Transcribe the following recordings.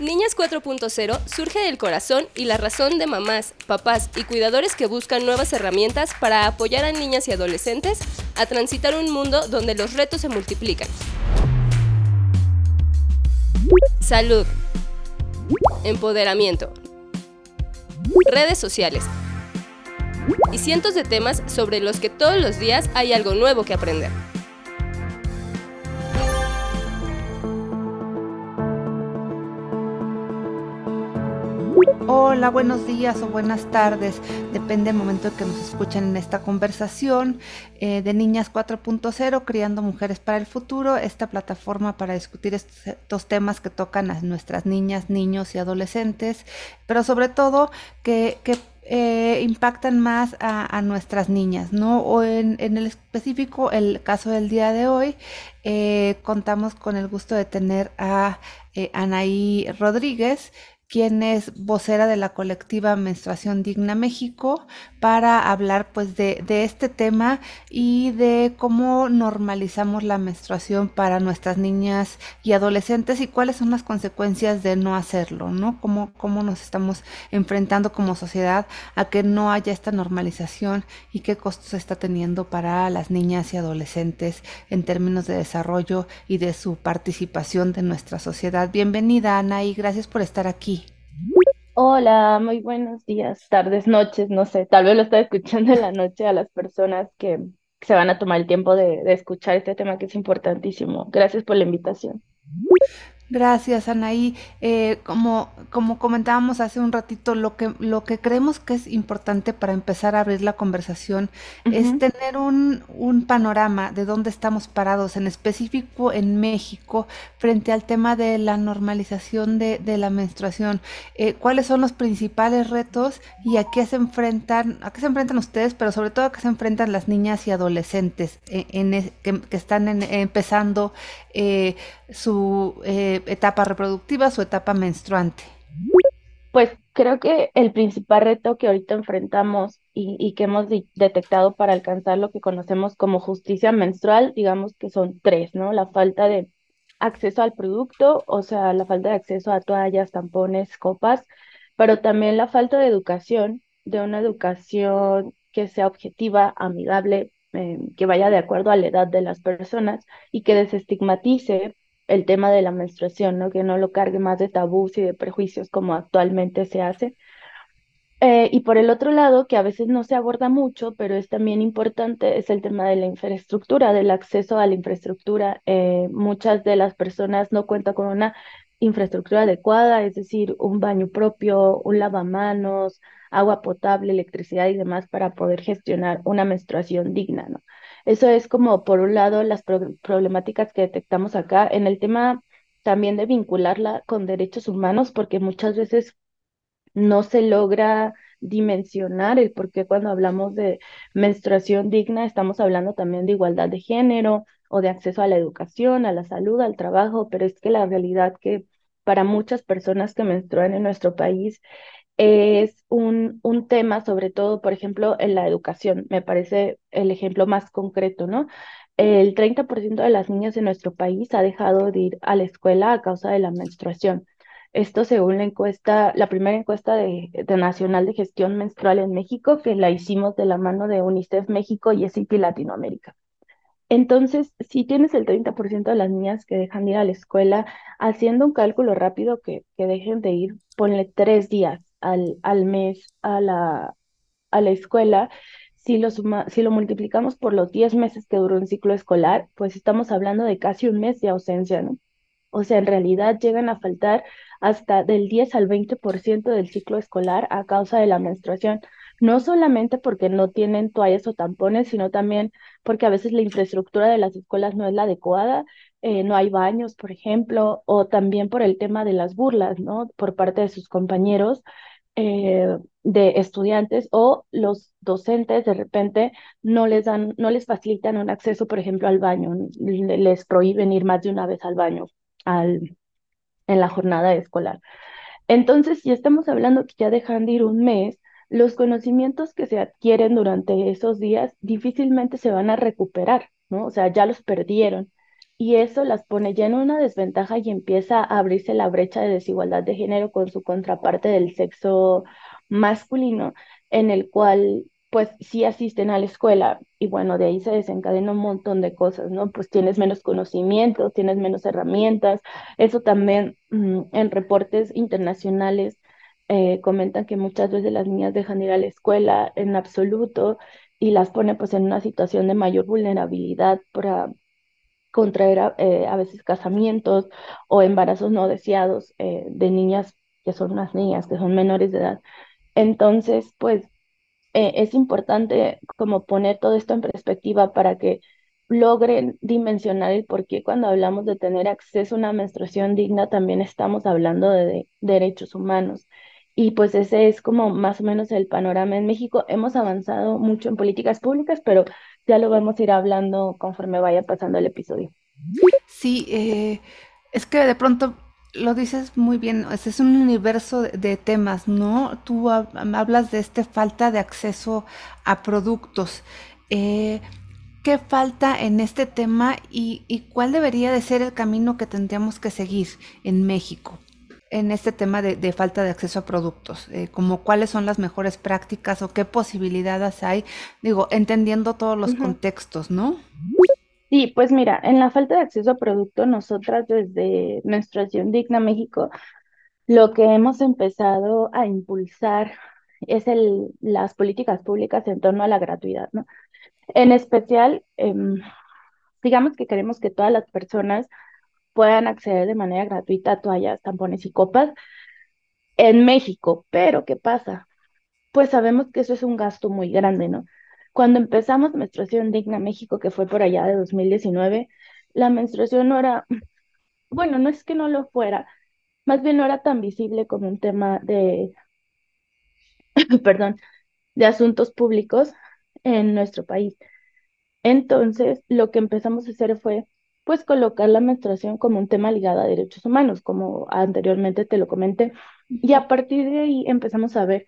Niñas 4.0 surge del corazón y la razón de mamás, papás y cuidadores que buscan nuevas herramientas para apoyar a niñas y adolescentes a transitar un mundo donde los retos se multiplican. Salud. Empoderamiento. Redes sociales. Y cientos de temas sobre los que todos los días hay algo nuevo que aprender. Hola, buenos días o buenas tardes, depende del momento en que nos escuchen en esta conversación eh, de Niñas 4.0, Criando Mujeres para el Futuro, esta plataforma para discutir estos, temas que tocan a nuestras niñas, niños y adolescentes, pero sobre todo que, eh, impactan más a, nuestras niñas, ¿no? O en, el específico, el caso del día de hoy, eh, contamos con el gusto de tener a Anaí Rodríguez, quien es vocera de la colectiva Menstruación Digna México, para hablar pues de, de, este tema y de cómo normalizamos la menstruación para nuestras niñas y adolescentes y cuáles son las consecuencias de no hacerlo, ¿no? Cómo, cómo nos estamos enfrentando como sociedad a que no haya esta normalización y qué costos está teniendo para las niñas y adolescentes en términos de desarrollo y de su participación de nuestra sociedad. Bienvenida Ana y gracias por estar aquí. Hola, muy buenos días, tardes, noches, no sé, tal vez lo está escuchando en la noche a las personas que se van a tomar el tiempo de, de escuchar este tema que es importantísimo. Gracias por la invitación. Gracias, Anaí. Eh, como, como comentábamos hace un ratito, lo que, lo que creemos que es importante para empezar a abrir la conversación es tener un, un, panorama de dónde estamos parados, en específico en México, frente al tema de la normalización de, de la menstruación. Eh, ¿Cuáles son los principales retos y a qué se enfrentan, a qué se enfrentan ustedes, pero sobre todo a qué se enfrentan las niñas y adolescentes eh, en, que, que, están empezando eh, su etapa reproductiva, su etapa menstruante? Pues creo que el principal reto que ahorita enfrentamos y, que hemos detectado para alcanzar lo que conocemos como justicia menstrual, digamos que son tres, ¿no? La falta de acceso al producto, o sea, la falta de acceso a toallas, tampones, copas, pero también la falta de educación, de una educación que sea objetiva, amigable, eh, que vaya de acuerdo a la edad de las personas y que desestigmatice el tema de la menstruación, ¿no? que no lo cargue más de tabús y de prejuicios como actualmente se hace. Eh, y por el otro lado, que a veces no se aborda mucho, pero es también importante, es el tema de la infraestructura, del acceso a la infraestructura. Eh, muchas de las personas no cuentan con una infraestructura adecuada, es decir, un baño propio, un lavamanos, agua potable, electricidad y demás para poder gestionar una menstruación digna, ¿no? Eso es como, por un lado, las problemáticas que detectamos acá en el tema también de vincularla con derechos humanos, porque muchas veces no se logra dimensionar el por qué cuando hablamos de menstruación digna estamos hablando también de igualdad de género o de acceso a la educación, a la salud, al trabajo, pero es que la realidad que para muchas personas que menstruan en nuestro país es un, un tema, sobre todo, por ejemplo, en la educación. Me parece el ejemplo más concreto, ¿no? El 30% de las niñas en nuestro país ha dejado de ir a la escuela a causa de la menstruación. Esto según la encuesta, la primera encuesta de, Nacional de Gestión Menstrual en México, que la hicimos de la mano de UNICEF México y SIPI Latinoamérica. Entonces, si tienes el 30% de las niñas que dejan de ir a la escuela, haciendo un cálculo rápido que, que dejen de ir, ponle tres días al, al mes a la, a la escuela, si lo, si lo multiplicamos por los 10 meses que duró un ciclo escolar, pues estamos hablando de casi un mes de ausencia, ¿no? O sea, en realidad llegan a faltar hasta del 10 al 20% del ciclo escolar a causa de la menstruación, no solamente porque no tienen toallas o tampones, sino también porque a veces la infraestructura de las escuelas no es la adecuada, eh, no hay baños, por ejemplo, o también por el tema de las burlas, ¿no? Por parte de sus compañeros eh, de estudiantes o los docentes de repente no les dan, no les facilitan un acceso, por ejemplo, al baño, les prohíben ir más de una vez al baño al, en la jornada escolar. Entonces, si estamos hablando que ya dejan de ir un mes, los conocimientos que se adquieren durante esos días difícilmente se van a recuperar, ¿no? O sea, ya los perdieron. Y eso las pone ya en una desventaja y empieza a abrirse la brecha de desigualdad de género con su contraparte del sexo masculino, en el cual pues sí asisten a la escuela y bueno, de ahí se desencadena un montón de cosas, ¿no? Pues tienes menos conocimientos, tienes menos herramientas. Eso también mm, en reportes internacionales eh, comentan que muchas veces las niñas dejan de ir a la escuela en absoluto y las pone pues en una situación de mayor vulnerabilidad para contraer a, eh, a veces casamientos o embarazos no deseados eh, de niñas que son unas niñas, que son menores de edad. Entonces, pues eh, es importante como poner todo esto en perspectiva para que logren dimensionar el por qué cuando hablamos de tener acceso a una menstruación digna también estamos hablando de, derechos humanos. Y pues ese es como más o menos el panorama en México. Hemos avanzado mucho en políticas públicas, pero ya lo vamos a ir hablando conforme vaya pasando el episodio. Sí, eh, es que de pronto lo dices muy bien, es un universo de, temas, ¿no? Tú hablas de esta falta de acceso a productos. Eh, ¿Qué falta en este tema y, cuál debería de ser el camino que tendríamos que seguir en México en este tema de, falta de acceso a productos? Eh, como cuáles son las mejores prácticas o qué posibilidades hay, digo, entendiendo todos los contextos, ¿no? Sí, pues mira, en la falta de acceso a producto, nosotras desde Menstruación Digna México, lo que hemos empezado a impulsar es el, las políticas públicas en torno a la gratuidad, ¿no? En especial, em, digamos que queremos que todas las personas puedan acceder de manera gratuita a toallas, tampones y copas en México, pero ¿qué pasa? Pues sabemos que eso es un gasto muy grande, ¿no? Cuando empezamos Menstruación Digna México, que fue por allá de 2019, la menstruación no era, bueno, no es que no lo fuera, más bien no era tan visible como un tema de, perdón, de asuntos públicos en nuestro país. Entonces, lo que empezamos a hacer fue, pues, colocar la menstruación como un tema ligado a derechos humanos, como anteriormente te lo comenté, y a partir de ahí empezamos a ver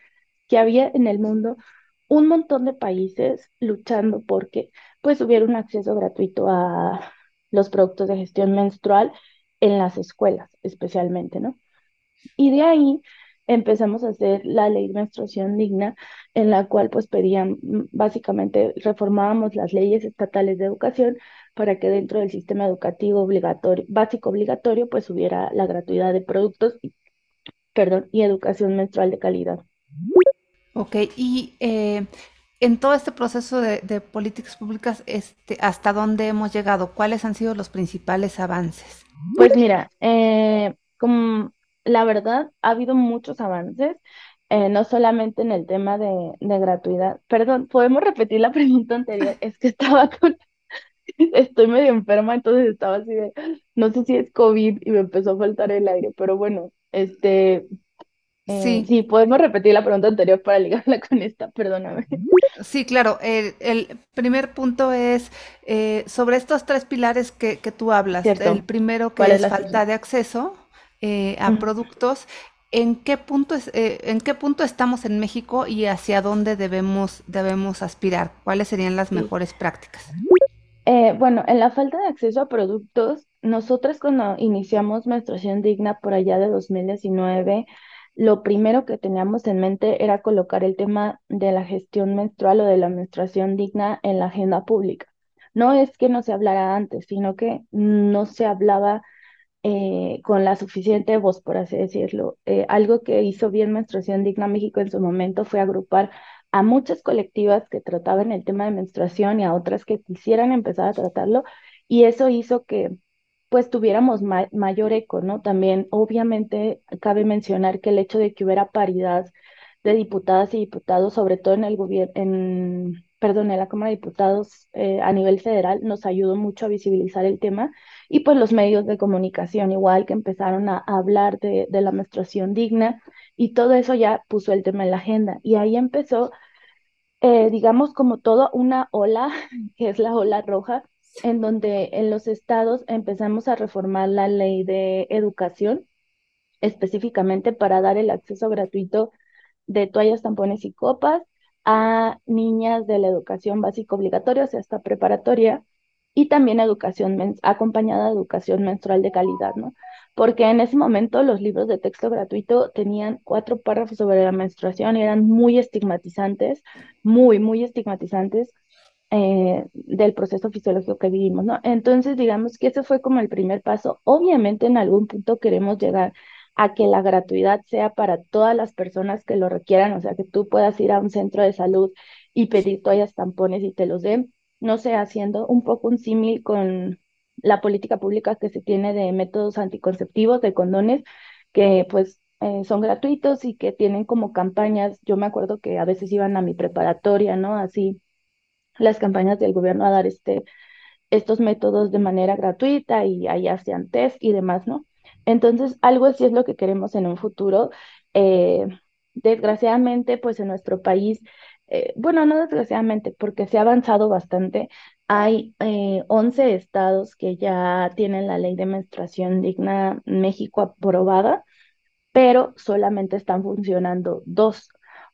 que había en el mundo un montón de países luchando porque pues hubiera un acceso gratuito a los productos de gestión menstrual en las escuelas especialmente, ¿no? Y de ahí empezamos a hacer la ley de menstruación digna, en la cual pues pedían, mm, básicamente reformábamos las leyes estatales de educación para que dentro del sistema educativo obligatorio, básico obligatorio, pues hubiera la gratuidad de productos, perdón, y educación menstrual de calidad. Ok, y eh, en todo este proceso de, políticas públicas, este, ¿hasta dónde hemos llegado? ¿Cuáles han sido los principales avances? Pues mira, eh, como la verdad, ha habido muchos avances, eh, no solamente en el tema de, de gratuidad. Perdón, ¿podemos repetir la pregunta anterior? Es que estaba con... Estoy medio enferma, entonces estaba así de, no sé si es COVID y me empezó a faltar el aire, pero bueno, este, Sí. Eh, sí, podemos repetir la pregunta anterior para ligarla con esta, perdóname. Sí, claro. El, primer punto es eh, sobre estos tres pilares que, tú hablas. El primero que es, falta de acceso eh, a productos. ¿En qué, punto es, ¿En qué punto estamos en México y hacia dónde debemos, debemos aspirar? ¿Cuáles serían las mejores prácticas? bueno, en la falta de acceso a productos, nosotras cuando iniciamos menstruación digna por allá de 2019, lo primero que teníamos en mente era colocar el tema de la gestión menstrual o de la menstruación digna en la agenda pública. No es que no se hablara antes, sino que no se hablaba eh, con la suficiente voz, por así decirlo. Eh, algo que hizo bien Menstruación Digna México en su momento fue agrupar a muchas colectivas que trataban el tema de menstruación y a otras que quisieran empezar a tratarlo, y eso hizo que pues tuviéramos mayor eco, ¿no? También, obviamente, cabe mencionar que el hecho de que hubiera paridad de diputadas y diputados, sobre todo en el gobierno, en, perdón, en la Cámara de Diputados eh, a nivel federal, nos ayudó mucho a visibilizar el tema y pues los medios de comunicación igual que empezaron a, hablar de, la menstruación digna y todo eso ya puso el tema en la agenda. Y ahí empezó, eh, digamos, como toda una ola, que es la ola roja, en donde en los estados empezamos a reformar la ley de educación específicamente para dar el acceso gratuito de toallas, tampones y copas a niñas de la educación básica obligatoria, o sea, hasta preparatoria, y también educación acompañada de educación menstrual de calidad, ¿no? Porque en ese momento los libros de texto gratuito tenían cuatro párrafos sobre la menstruación y eran muy estigmatizantes, muy, muy estigmatizantes eh, del proceso fisiológico que vivimos, ¿no? Entonces, digamos que ese fue como el primer paso. Obviamente, en algún punto queremos llegar a que la gratuidad sea para todas las personas que lo requieran, o sea, que tú puedas ir a un centro de salud y pedir toallas, tampones y te los den, no sé, haciendo un poco un símil con la política pública que se tiene de métodos anticonceptivos, de condones, que pues eh, son gratuitos y que tienen como campañas, yo me acuerdo que a veces iban a mi preparatoria, ¿no? Así las campañas del gobierno a dar este, estos métodos de manera gratuita y ahí hacían test y demás, ¿no? Entonces, algo así es lo que queremos en un futuro. Eh, desgraciadamente, pues en nuestro país, eh, bueno, no desgraciadamente, porque se ha avanzado bastante, hay 11 eh, estados que ya tienen la ley de menstruación digna México aprobada, pero solamente están funcionando dos.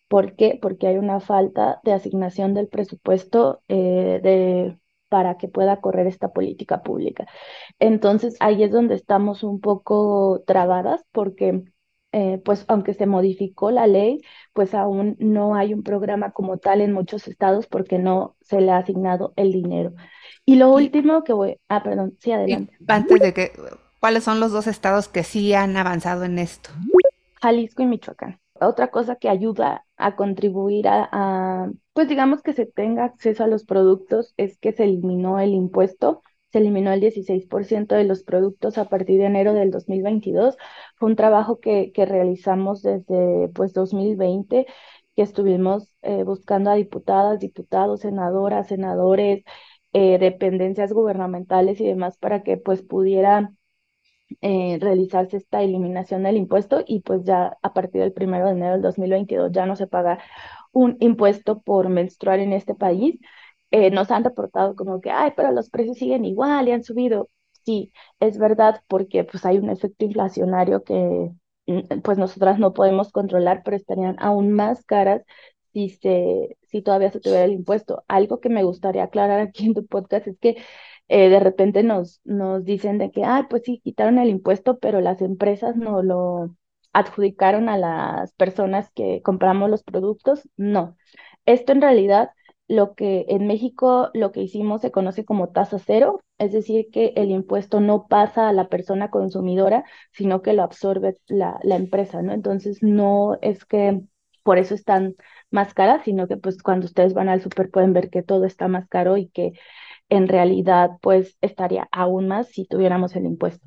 ¿Por qué? Porque hay una falta de asignación del presupuesto de para que pueda correr esta política pública. Entonces ahí es donde estamos un poco trabadas porque eh, pues aunque se modificó la ley, pues aún no hay un programa como tal en muchos estados porque no se le ha asignado el dinero. Y lo último que voy, ah, perdón, sí, adelante. antes de que, ¿cuáles son los dos estados que sí han avanzado en esto? Jalisco y Michoacán. Otra cosa que ayuda a contribuir a, pues digamos que se tenga acceso a los productos es que se eliminó el impuesto, se eliminó el 16% de los productos a partir de enero del 2022. Fue un trabajo que, que realizamos desde pues 2020, que estuvimos eh, buscando a diputadas, diputados, senadoras, senadores, eh, dependencias gubernamentales y demás para que pues pudieran eh, realizarse esta eliminación del impuesto y pues ya a partir del primero de enero del 2022 ya no se paga un impuesto por menstruar en este país. Eh, nos han reportado como que, ay, pero los precios siguen igual y han subido. Sí, es verdad porque pues hay un efecto inflacionario que mm, pues nosotras no podemos controlar, pero estarían aún más caras si, se, si todavía se tuviera el impuesto. Algo que me gustaría aclarar aquí en tu podcast es que eh, de repente nos, nos dicen de que, ah, pues sí, quitaron el impuesto, pero las empresas no lo adjudicaron a las personas que compramos los productos. No, esto en realidad lo que en México lo que hicimos se conoce como tasa cero, es decir, que el impuesto no pasa a la persona consumidora, sino que lo absorbe la, la empresa, ¿no? Entonces no es que por eso están más caras, sino que pues cuando ustedes van al súper pueden ver que todo está más caro y que en realidad pues estaría aún más si tuviéramos el impuesto.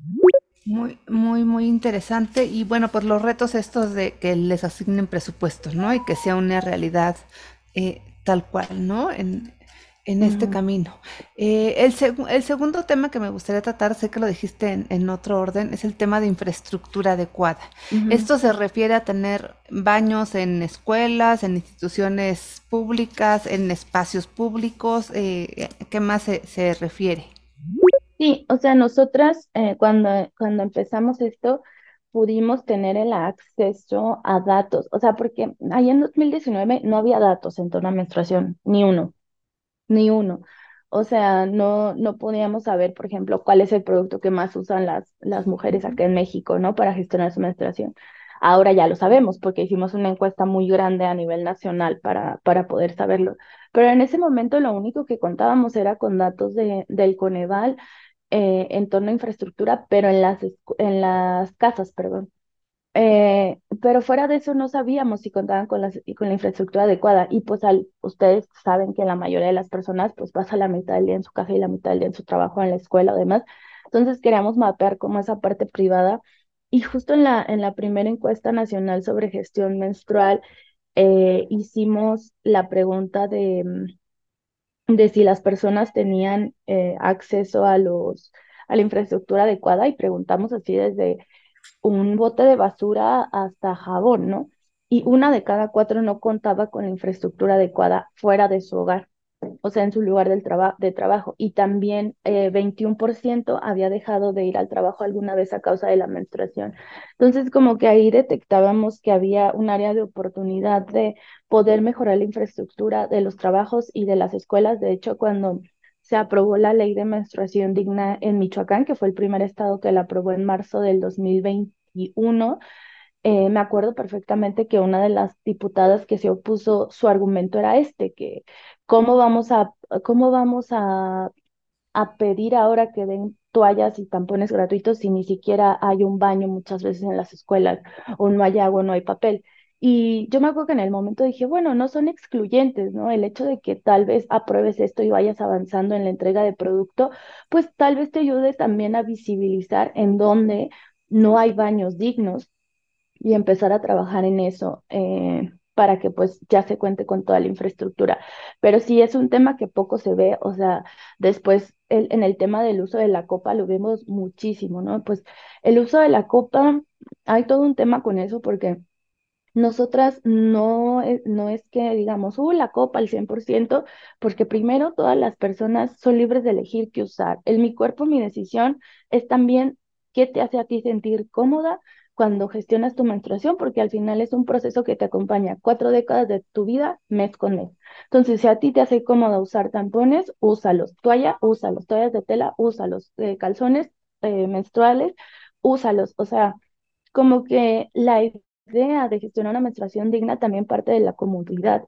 Muy, muy, muy interesante. Y bueno, pues los retos estos de que les asignen presupuestos, ¿no? Y que sea una realidad eh, tal cual, ¿no? En, en este camino. Eh, el, el, segundo tema que me gustaría tratar, sé que lo dijiste en, otro orden, es el tema de infraestructura adecuada. Esto se refiere a tener baños en escuelas, en instituciones públicas, en espacios públicos. Eh, ¿Qué más se, se, refiere? Sí, o sea, nosotras eh, cuando, cuando empezamos esto, pudimos tener el acceso a datos, o sea, porque ahí en 2019 no había datos en torno a menstruación, ni uno ni uno. O sea, no, no podíamos saber, por ejemplo, cuál es el producto que más usan las, las mujeres acá en México, ¿no? Para gestionar su menstruación. Ahora ya lo sabemos porque hicimos una encuesta muy grande a nivel nacional para, para poder saberlo. Pero en ese momento lo único que contábamos era con datos de, del Coneval eh, en torno a infraestructura, pero en las, en las casas, perdón. Eh, pero fuera de eso no sabíamos si contaban con, las, con la infraestructura adecuada y pues al, ustedes saben que la mayoría de las personas pues pasa la mitad del día en su casa y la mitad del día en su trabajo en la escuela o demás. Entonces queríamos mapear como esa parte privada y justo en la, en la primera encuesta nacional sobre gestión menstrual eh, hicimos la pregunta de, mm, de si las personas tenían eh, acceso a los a la infraestructura adecuada y preguntamos así desde un bote de basura hasta jabón, ¿no? Y una de cada cuatro no contaba con la infraestructura adecuada fuera de su hogar, o sea, en su lugar del de trabajo. Y también 21% eh, había dejado de ir al trabajo alguna vez a causa de la menstruación. Entonces, como que ahí detectábamos que había un área de oportunidad de poder mejorar la infraestructura de los trabajos y de las escuelas. De hecho, cuando se aprobó la ley de menstruación digna en Michoacán, que fue el primer estado que la aprobó en marzo del 2021. Eh, me acuerdo perfectamente que una de las diputadas que se opuso, su argumento era este, que cómo vamos a, cómo vamos a, a pedir ahora que den toallas y tampones gratuitos si ni siquiera hay un baño muchas veces en las escuelas o no hay agua, no hay papel. Y yo me acuerdo que en el momento dije, bueno, no son excluyentes, ¿no? El hecho de que tal vez apruebes esto y vayas avanzando en la entrega de producto, pues tal vez te ayude también a visibilizar en dónde no hay baños dignos y empezar a trabajar en eso. Eh, para que pues ya se cuente con toda la infraestructura. Pero sí es un tema que poco se ve, o sea, después en el tema del uso de la copa lo vemos muchísimo, ¿no? Pues el uso de la copa, hay todo un tema con eso porque nosotras no, no es que digamos, uh, la copa al 100%, porque primero todas las personas son libres de elegir qué usar. El mi cuerpo, mi decisión es también qué te hace a ti sentir cómoda cuando gestionas tu menstruación, porque al final es un proceso que te acompaña cuatro décadas de tu vida, mes con mes. Entonces, si a ti te hace cómodo usar tampones, úsalos. Toalla, úsalos. Toallas de tela, úsalos. Eh, calzones eh, menstruales, úsalos. O sea, como que la idea de gestionar una menstruación digna también parte de la comodidad.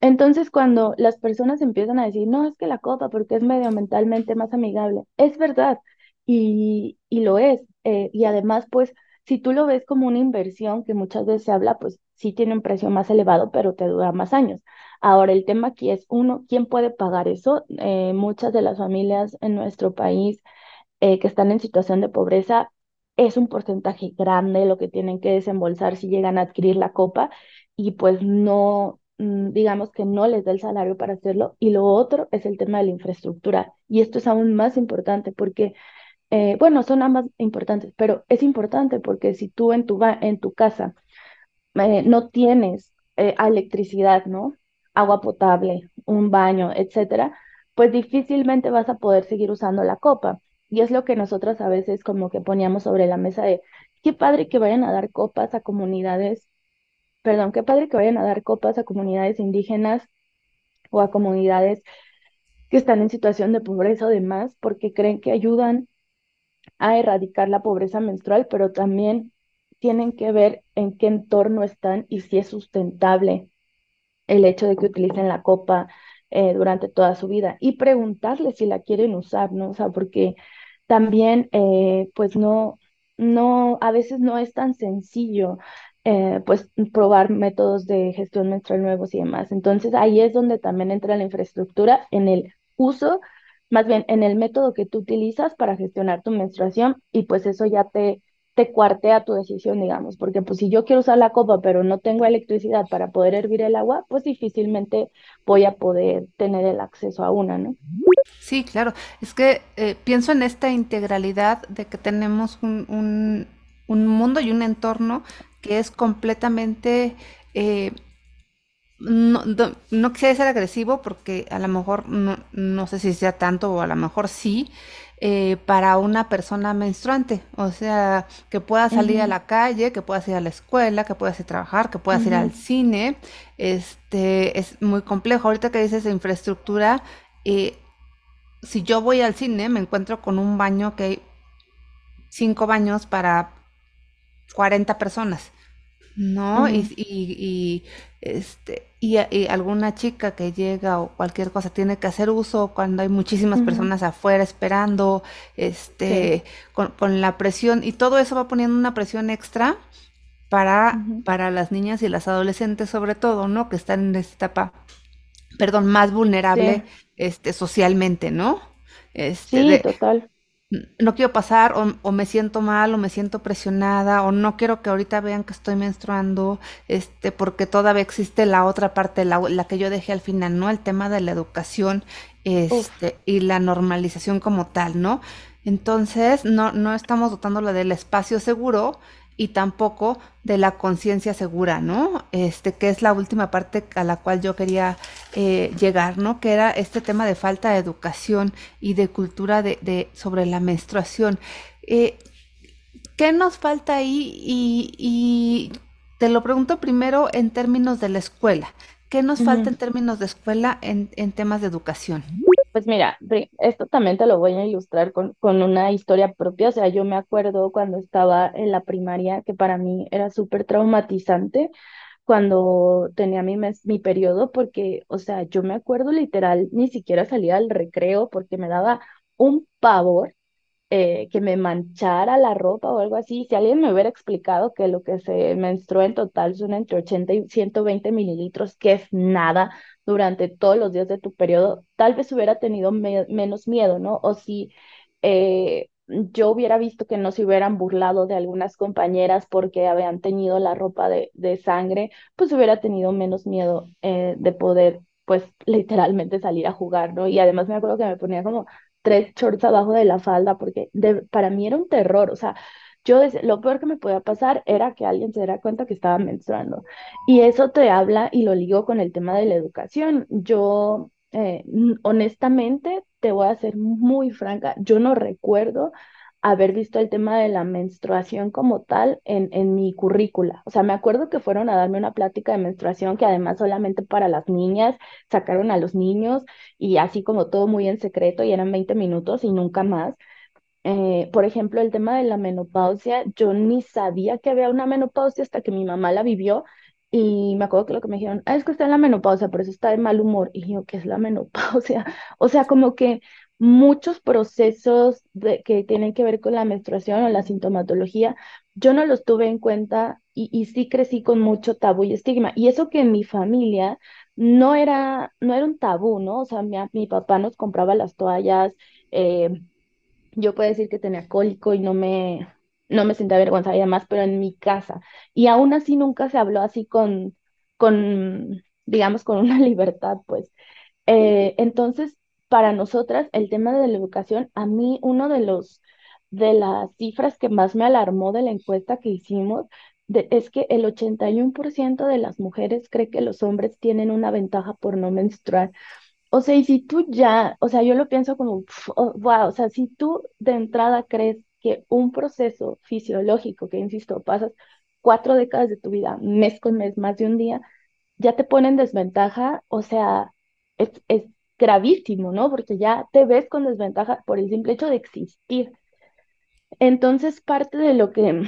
Entonces, cuando las personas empiezan a decir, no, es que la copa, porque es medioambientalmente más amigable, es verdad, y, y lo es. Eh, y además, pues, si tú lo ves como una inversión que muchas veces se habla, pues sí tiene un precio más elevado, pero te dura más años. Ahora, el tema aquí es, uno, ¿quién puede pagar eso? Eh, muchas de las familias en nuestro país eh, que están en situación de pobreza es un porcentaje grande lo que tienen que desembolsar si llegan a adquirir la copa y pues no, mm, digamos que no les da el salario para hacerlo. Y lo otro es el tema de la infraestructura. Y esto es aún más importante porque, eh, bueno, son ambas importantes, pero es importante porque si tú en tu, en tu casa eh, no tienes eh, electricidad, ¿no? Agua potable, un baño, etcétera, pues difícilmente vas a poder seguir usando la copa. Y es lo que nosotros a veces como que poníamos sobre la mesa de, qué padre que vayan a dar copas a comunidades, perdón, qué padre que vayan a dar copas a comunidades indígenas o a comunidades que están en situación de pobreza o demás, porque creen que ayudan a erradicar la pobreza menstrual, pero también tienen que ver en qué entorno están y si es sustentable el hecho de que utilicen la copa eh, durante toda su vida y preguntarles si la quieren usar, ¿no? O sea, porque también, eh, pues no, no, a veces no es tan sencillo, eh, pues probar métodos de gestión menstrual nuevos y demás. Entonces ahí es donde también entra la infraestructura en el uso, más bien en el método que tú utilizas para gestionar tu menstruación y pues eso ya te te cuartea tu decisión, digamos, porque pues si yo quiero usar la copa pero no tengo electricidad para poder hervir el agua, pues difícilmente voy a poder tener el acceso a una, ¿no? Sí, claro. Es que eh, pienso en esta integralidad de que tenemos un, un, mundo y un entorno que es completamente... Eh, no, no, quisiera ser agresivo porque a lo mejor no, no sé si sea tanto o a lo mejor sí, eh, para una persona menstruante, o sea, que pueda salir a la calle, que pueda ir a la escuela, que pueda ir a trabajar, que pueda ir al cine, este, es muy complejo. Ahorita que dices infraestructura, eh, si yo voy al cine me encuentro con un baño que hay cinco baños para 40 personas. ¿no? y, y, este, y, alguna chica que llega o cualquier cosa tiene que hacer uso cuando hay muchísimas personas afuera esperando, este, con, la presión, y todo eso va poniendo una presión extra para, para las niñas y las adolescentes sobre todo, ¿no? Que están en esta etapa, perdón, más vulnerable este, socialmente, ¿no? Este, sí, total no quiero pasar o, me siento mal o me siento presionada o no quiero que ahorita vean que estoy menstruando, este, porque todavía existe la otra parte, la, la que yo dejé al final, ¿no? El tema de la educación este, y la normalización como tal, ¿no? Entonces, no, no estamos dotándolo del espacio seguro y tampoco de la conciencia segura, ¿no? Este, que es la última parte a la cual yo quería eh, llegar, ¿no? Que era este tema de falta de educación y de cultura de, sobre la menstruación. Eh, ¿Qué nos falta ahí? Y, te lo pregunto primero en términos de la escuela. ¿Qué nos falta en términos de escuela en, en temas de educación? Pues mira, esto también te lo voy a ilustrar con, con una historia propia. O sea, yo me acuerdo cuando estaba en la primaria, que para mí era súper traumatizante cuando tenía mi mes, mi periodo, porque, o sea, yo me acuerdo literal, ni siquiera salía al recreo porque me daba un pavor eh, que me manchara la ropa o algo así. Si alguien me hubiera explicado que lo que se menstrua en total son entre 80 y 120 mililitros, que es nada durante todos los días de tu periodo, tal vez hubiera tenido menos miedo, ¿no? O si eh, yo hubiera visto que no se hubieran burlado de algunas compañeras porque habían tenido la ropa de, de sangre, pues hubiera tenido menos miedo eh, de poder, pues literalmente salir a jugar, ¿no? Y además me acuerdo que me ponía como tres shorts abajo de la falda, porque para mí era un terror, o sea, yo lo peor que me podía pasar era que alguien se diera cuenta que estaba menstruando. Y eso te habla y lo ligo con el tema de la educación. Yo, eh, honestamente, te voy a ser muy franca, yo no recuerdo haber visto el tema de la menstruación como tal en, en mi currícula. O sea, me acuerdo que fueron a darme una plática de menstruación que además solamente para las niñas, sacaron a los niños y así como todo muy en secreto y eran 20 minutos y nunca más. Eh, por ejemplo, el tema de la menopausia, yo ni sabía que había una menopausia hasta que mi mamá la vivió y me acuerdo que lo que me dijeron, ah, es que está en la menopausia, por eso está de mal humor. Y yo, ¿qué es la menopausia? O sea, como que muchos procesos que tienen que ver con la menstruación o la sintomatología, yo no los tuve en cuenta y, y sí crecí con mucho tabú y estigma. Y eso que en mi familia no era, no era un tabú, ¿no? O sea, mi, mi papá nos compraba las toallas, eh, yo puedo decir que tenía cólico y no me, no me sentía avergonzada y demás, pero en mi casa. Y aún así nunca se habló así con, con digamos, con una libertad, pues. Eh, entonces, para nosotras el tema de la educación, a mí uno de los de las cifras que más me alarmó de la encuesta que hicimos es que el 81% de las mujeres cree que los hombres tienen una ventaja por no menstruar. O sea, y si tú ya, o sea, yo lo pienso como, wow, o sea, si tú de entrada crees que un proceso fisiológico, que insisto, pasas cuatro décadas de tu vida, mes con mes, más de un día, ya te pone en desventaja, o sea, es, es gravísimo, ¿no? Porque ya te ves con desventaja por el simple hecho de existir. Entonces, parte de lo que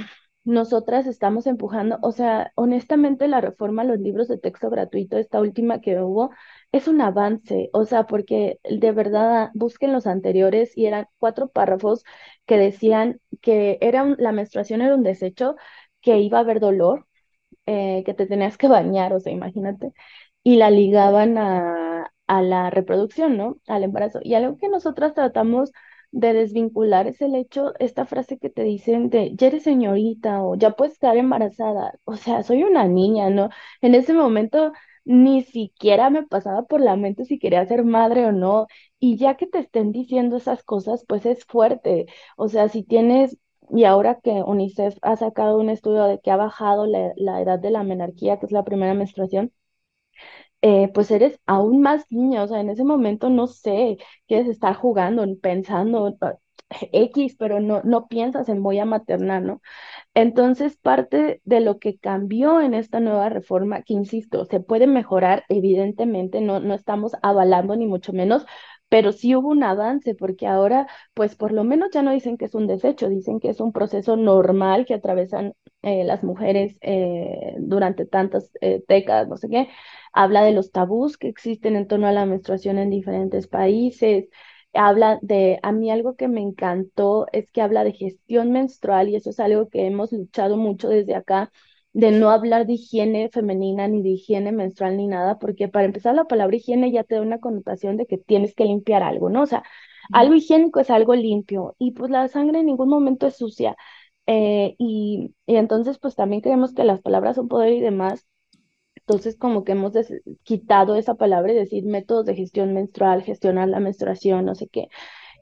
nosotras estamos empujando, o sea, honestamente la reforma a los libros de texto gratuito, esta última que hubo, es un avance, o sea, porque de verdad busquen los anteriores y eran cuatro párrafos que decían que era la menstruación era un desecho, que iba a haber dolor, eh, que te tenías que bañar, o sea, imagínate, y la ligaban a, la reproducción, ¿no? Al embarazo. Y algo que nosotras tratamos de desvincular es el hecho, esta frase que te dicen de, ya eres señorita o ya puedes estar embarazada. O sea, soy una niña, ¿no? En ese momento ni siquiera me pasaba por la mente si quería ser madre o no. Y ya que te estén diciendo esas cosas, pues es fuerte. O sea, si tienes, y ahora que UNICEF ha sacado un estudio de que ha bajado la, la edad de la menarquía, que es la primera menstruación, eh, pues eres aún más niña, o sea, en ese momento no sé, quieres estar jugando, pensando ah, X, pero no, no piensas en voy a maternar, ¿no? Entonces, parte de lo que cambió en esta nueva reforma, que insisto, se puede mejorar, evidentemente, no, no estamos avalando ni mucho menos, pero sí hubo un avance porque ahora, pues por lo menos ya no dicen que es un desecho, dicen que es un proceso normal que atravesan eh, las mujeres eh, durante tantas décadas, no sé qué. Habla de los tabús que existen en torno a la menstruación en diferentes países, habla de, a mí algo que me encantó es que habla de gestión menstrual y eso es algo que hemos luchado mucho desde acá, de no hablar de higiene femenina ni de higiene menstrual ni nada, porque para empezar la palabra higiene ya te da una connotación de que tienes que limpiar algo, ¿no? O sea, algo higiénico es algo limpio y pues la sangre en ningún momento es sucia. Eh, y, y entonces pues también creemos que las palabras son poder y demás, entonces, como que hemos quitado esa palabra y decir métodos de gestión menstrual, gestionar la menstruación, no sé qué.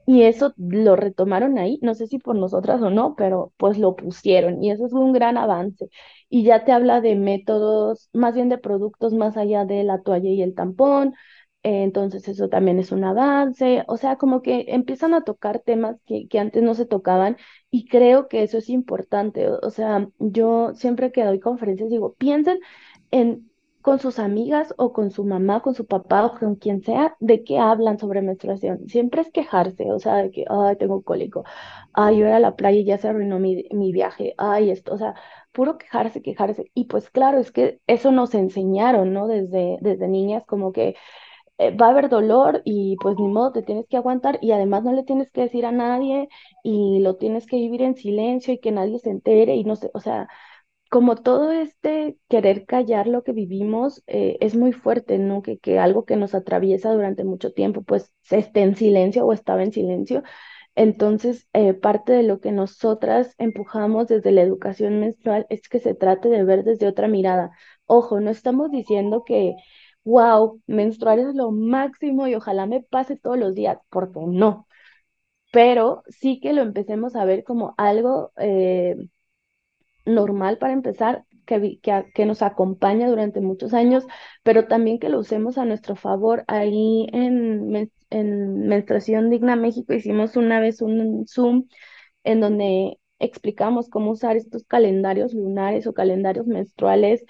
Y eso lo retomaron ahí, no sé si por nosotras o no, pero pues lo pusieron y eso es un gran avance. Y ya te habla de métodos, más bien de productos más allá de la toalla y el tampón, eh, entonces eso también es un avance, o sea, como que empiezan a tocar temas que, que antes no se tocaban y creo que eso es importante, o sea, yo siempre que doy conferencias digo, piensen en con sus amigas o con su mamá, con su papá o con quien sea, ¿de qué hablan sobre menstruación? Siempre es quejarse, o sea, de que, ay, tengo cólico, ay, yo era a la playa y ya se arruinó mi, mi viaje, ay, esto, o sea, puro quejarse, quejarse. Y pues claro, es que eso nos enseñaron, ¿no? Desde, desde niñas, como que eh, va a haber dolor y pues ni modo, te tienes que aguantar y además no le tienes que decir a nadie y lo tienes que vivir en silencio y que nadie se entere y no sé, o sea, como todo este querer callar lo que vivimos eh, es muy fuerte, ¿no? Que, que algo que nos atraviesa durante mucho tiempo, pues esté en silencio o estaba en silencio. Entonces, eh, parte de lo que nosotras empujamos desde la educación menstrual es que se trate de ver desde otra mirada. Ojo, no estamos diciendo que, wow, menstruar es lo máximo y ojalá me pase todos los días, porque no. Pero sí que lo empecemos a ver como algo eh, normal para empezar, que, que, nos acompaña durante muchos años, pero también que lo usemos a nuestro favor. Ahí en, en Menstruación Digna México hicimos una vez un Zoom en donde explicamos cómo usar estos calendarios lunares o calendarios menstruales,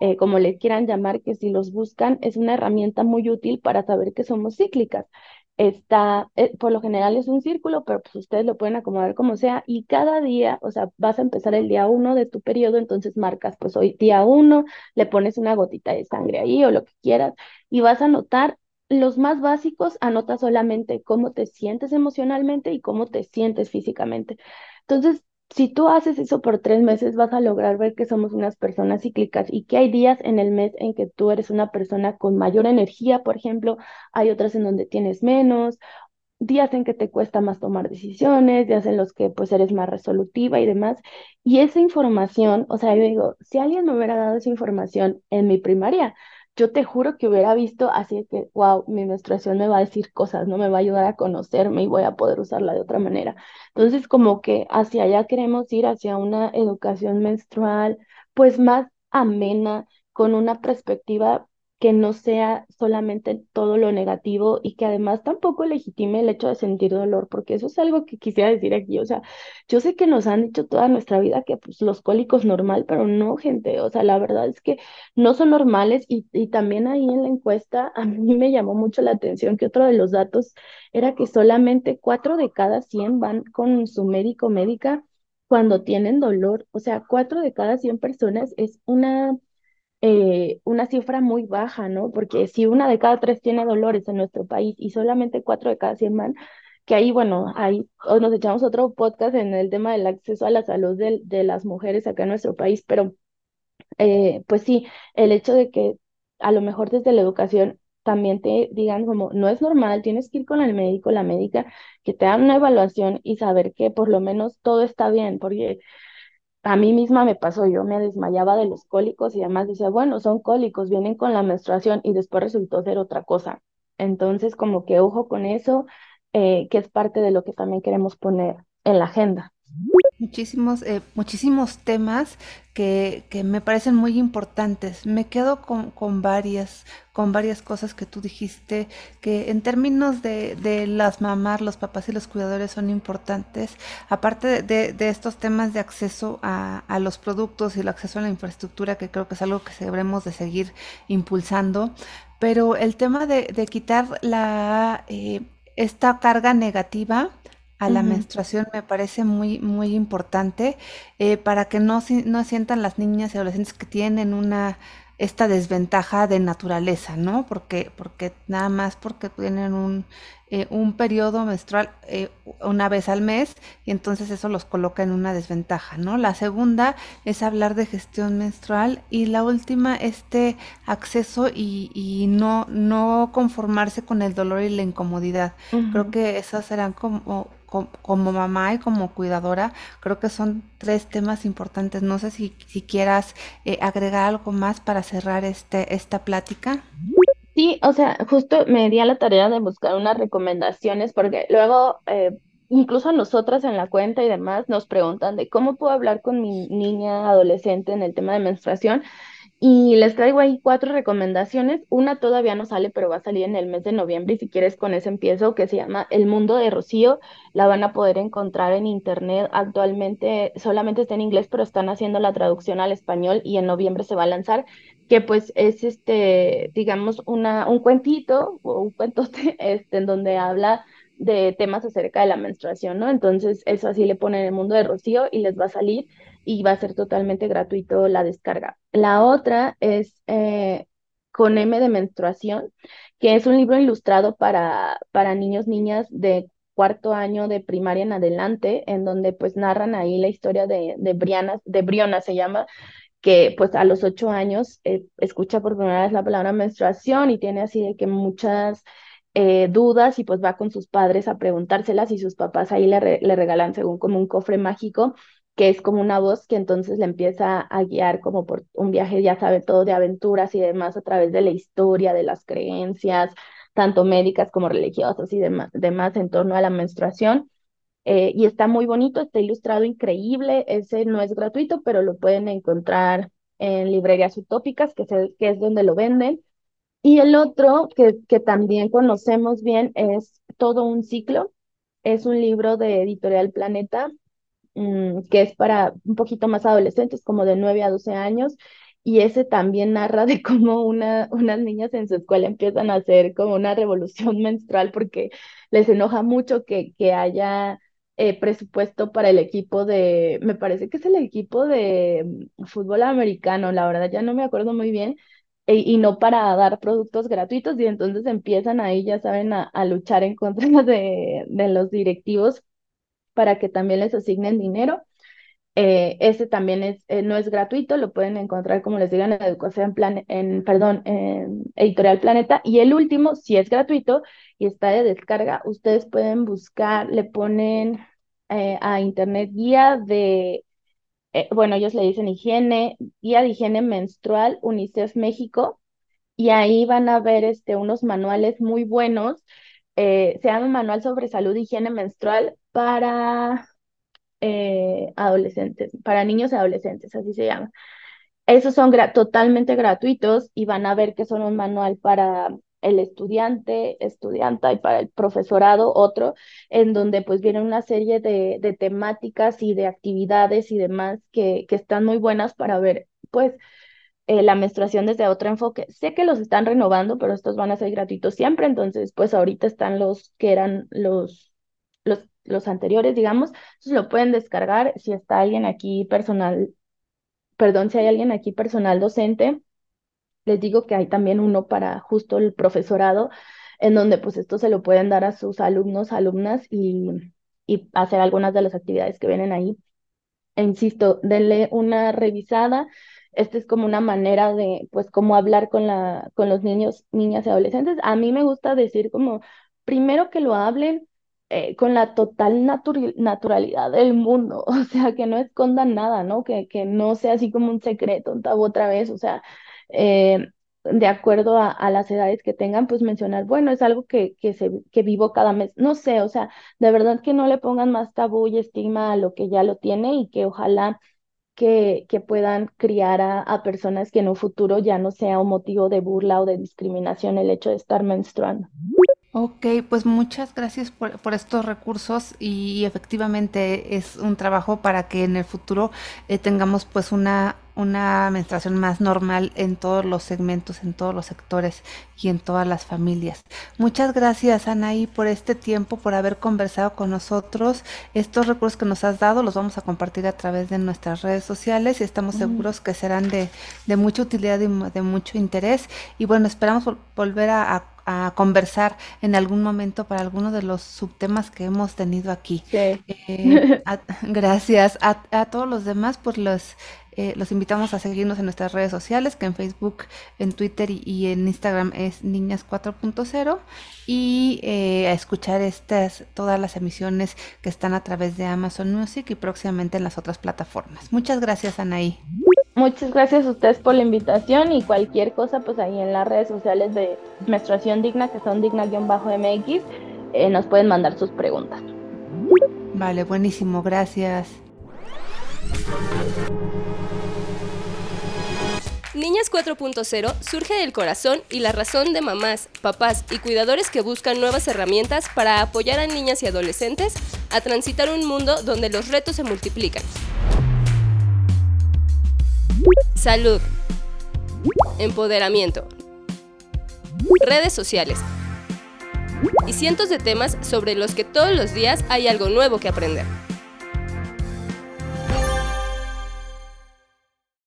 eh, como le quieran llamar, que si los buscan es una herramienta muy útil para saber que somos cíclicas está, eh, por lo general es un círculo, pero pues ustedes lo pueden acomodar como sea y cada día, o sea, vas a empezar el día uno de tu periodo, entonces marcas, pues hoy día uno, le pones una gotita de sangre ahí o lo que quieras y vas a notar los más básicos, anota solamente cómo te sientes emocionalmente y cómo te sientes físicamente. Entonces, si tú haces eso por tres meses, vas a lograr ver que somos unas personas cíclicas y que hay días en el mes en que tú eres una persona con mayor energía, por ejemplo, hay otras en donde tienes menos, días en que te cuesta más tomar decisiones, días en los que pues eres más resolutiva y demás. Y esa información, o sea, yo digo, si alguien me hubiera dado esa información en mi primaria, yo te juro que hubiera visto así que, wow, mi menstruación me va a decir cosas, no me va a ayudar a conocerme y voy a poder usarla de otra manera. Entonces, como que hacia allá queremos ir, hacia una educación menstrual, pues más amena, con una perspectiva que no sea solamente todo lo negativo y que además tampoco legitime el hecho de sentir dolor, porque eso es algo que quisiera decir aquí, o sea, yo sé que nos han dicho toda nuestra vida que pues los cólicos normal, pero no, gente, o sea, la verdad es que no son normales y, y también ahí en la encuesta a mí me llamó mucho la atención que otro de los datos era que solamente cuatro de cada cien van con su médico médica cuando tienen dolor, o sea, cuatro de cada cien personas es una eh, una cifra muy baja, ¿no? Porque si una de cada tres tiene dolores en nuestro país y solamente cuatro de cada cien van, que ahí, bueno, ahí nos echamos otro podcast en el tema del acceso a la salud de, de las mujeres acá en nuestro país, pero eh, pues sí, el hecho de que a lo mejor desde la educación también te digan como, no es normal, tienes que ir con el médico, la médica, que te hagan una evaluación y saber que por lo menos todo está bien, porque a mí misma me pasó, yo me desmayaba de los cólicos y además decía, bueno, son cólicos, vienen con la menstruación y después resultó ser otra cosa. Entonces, como que ojo con eso, eh, que es parte de lo que también queremos poner en la agenda. Muchísimos, eh, muchísimos temas que, que, me parecen muy importantes. Me quedo con, con, varias, con varias cosas que tú dijiste, que en términos de, de las mamás, los papás y los cuidadores son importantes. Aparte de, de estos temas de acceso a, a, los productos y el acceso a la infraestructura, que creo que es algo que debemos de seguir impulsando. Pero el tema de, quitar la, eh, esta carga negativa a la menstruación me parece muy, muy importante eh, para que no, no sientan las niñas y adolescentes que tienen una esta desventaja de naturaleza, ¿no? Porque, porque nada más porque tienen un, eh, un periodo menstrual eh, una vez al mes y entonces eso los coloca en una desventaja, ¿no? La segunda es hablar de gestión menstrual y la última este acceso y, y no, no conformarse con el dolor y la incomodidad. Creo que esas serán como como, mamá y como cuidadora, creo que son tres temas importantes. No sé si, si quieras eh, agregar algo más para cerrar este, esta plática. Sí, o sea, justo me di a la tarea de buscar unas recomendaciones porque luego, eh, incluso nosotras en la cuenta y demás, nos preguntan de cómo puedo hablar con mi niña adolescente en el tema de menstruación Y les traigo ahí cuatro recomendaciones. Una todavía no sale, pero va a salir en el mes de noviembre. Y si quieres, con ese empiezo, que se llama El Mundo de Rocío. La van a poder encontrar en internet. Actualmente solamente está en inglés, pero están haciendo la traducción al español y en noviembre se va a lanzar. Que pues es este, digamos, una, un cuentito o un cuentote este, en donde habla de temas acerca de la menstruación, ¿no? Entonces, eso así le ponen el mundo de Rocío y les va a salir y va a ser totalmente gratuito la descarga. La otra es eh, Con M de menstruación, que es un libro ilustrado para, para niños, niñas de cuarto año de primaria en adelante, en donde pues narran ahí la historia de, de Briana, de Briona se llama, que pues a los ocho años eh, escucha por primera vez la palabra menstruación y tiene así de que muchas eh, dudas y pues va con sus padres a preguntárselas y sus papás ahí le, le regalan según como un cofre mágico que es como una voz que entonces le empieza a guiar como por un viaje, ya sabe, todo de aventuras y demás a través de la historia, de las creencias, tanto médicas como religiosas y demás, en torno a la menstruación. Eh, y está muy bonito, está ilustrado increíble, ese no es gratuito, pero lo pueden encontrar en librerías utópicas, que es, que es donde lo venden. Y el otro que, que también conocemos bien es Todo un ciclo. Es un libro de Editorial Planeta, mm, que es para un poquito más adolescentes, como de 9 a 12 años. Y ese también narra de cómo una, unas niñas en su escuela empiezan a hacer como una revolución menstrual porque les enoja mucho que, que haya eh, presupuesto para el equipo de, me parece que es el equipo de mm, fútbol americano, la verdad ya no me acuerdo muy bien, e, y no para dar productos gratuitos y entonces empiezan ahí, ya saben, a, luchar en contra de, de, los directivos para que también les asignen dinero. Eh, ese también es, eh, no es gratuito, lo pueden encontrar, como les digo, en Educación Plan en, perdón, en Editorial Planeta. Y el último, si es gratuito y está de descarga, ustedes pueden buscar, le ponen eh, a internet guía de bueno, ellos le dicen higiene, guía de higiene menstrual UNICEF México, y ahí van a ver este, unos manuales muy buenos. Se llama Manual sobre Salud Higiene Menstrual para eh, adolescentes, para niños y adolescentes, así se llama. Esos son totalmente gratuitos y van a ver que son un manual para el estudiante, estudianta y para el profesorado otro, en donde pues viene una serie de, temáticas y de actividades y demás que, que están muy buenas para ver pues eh, la menstruación desde otro enfoque. Sé que los están renovando, pero estos van a ser gratuitos siempre, entonces pues ahorita están los que eran los, los, los anteriores, digamos, entonces lo pueden descargar si está alguien aquí personal, perdón, si hay alguien aquí personal docente les digo que hay también uno para justo el profesorado, en donde pues esto se lo pueden dar a sus alumnos, alumnas y, y hacer algunas de las actividades que vienen ahí. E insisto, denle una revisada. Esta es como una manera de, pues, cómo hablar con, la, con los niños, niñas y adolescentes. A mí me gusta decir como, primero que lo hablen eh, con la total naturalidad del mundo, o sea, que no escondan nada, ¿no? Que, que no sea así como un secreto, un tabú otra vez, o sea, eh, de acuerdo a, las edades que tengan, pues mencionar, bueno, es algo que, que, se, que vivo cada mes. No sé, o sea, de verdad que no le pongan más tabú y estigma a lo que ya lo tiene y que ojalá que, que puedan criar a, a, personas que en un futuro ya no sea un motivo de burla o de discriminación el hecho de estar menstruando. Ok, pues muchas gracias por, por estos recursos y, efectivamente es un trabajo para que en el futuro eh, tengamos pues una, una menstruación más normal en todos los segmentos, en todos los sectores y en todas las familias. Muchas gracias Anaí por este tiempo, por haber conversado con nosotros. Estos recursos que nos has dado los vamos a compartir a través de nuestras redes sociales y estamos seguros que serán de, de mucha utilidad y de mucho interés. Y bueno, esperamos volver a a conversar en algún momento para alguno de los subtemas que hemos tenido aquí. Eh, gracias. A, todos los demás, pues los, eh, los invitamos a seguirnos en nuestras redes sociales, que en Facebook, en Twitter y, en Instagram es Niñas 4.0 y eh, a escuchar estas, todas las emisiones que están a través de Amazon Music y próximamente en las otras plataformas. Muchas gracias, Anaí. Muchas gracias a ustedes por la invitación y cualquier cosa, pues ahí en las redes sociales de Menstruación Digna, que son digna-mx, eh, nos pueden mandar sus preguntas. Vale, buenísimo, gracias. Niñas 4.0 surge del corazón y la razón de mamás, papás y cuidadores que buscan nuevas herramientas para apoyar a niñas y adolescentes a transitar un mundo donde los retos se multiplican. Salud. Empoderamiento. Redes sociales. Y cientos de temas sobre los que todos los días hay algo nuevo que aprender.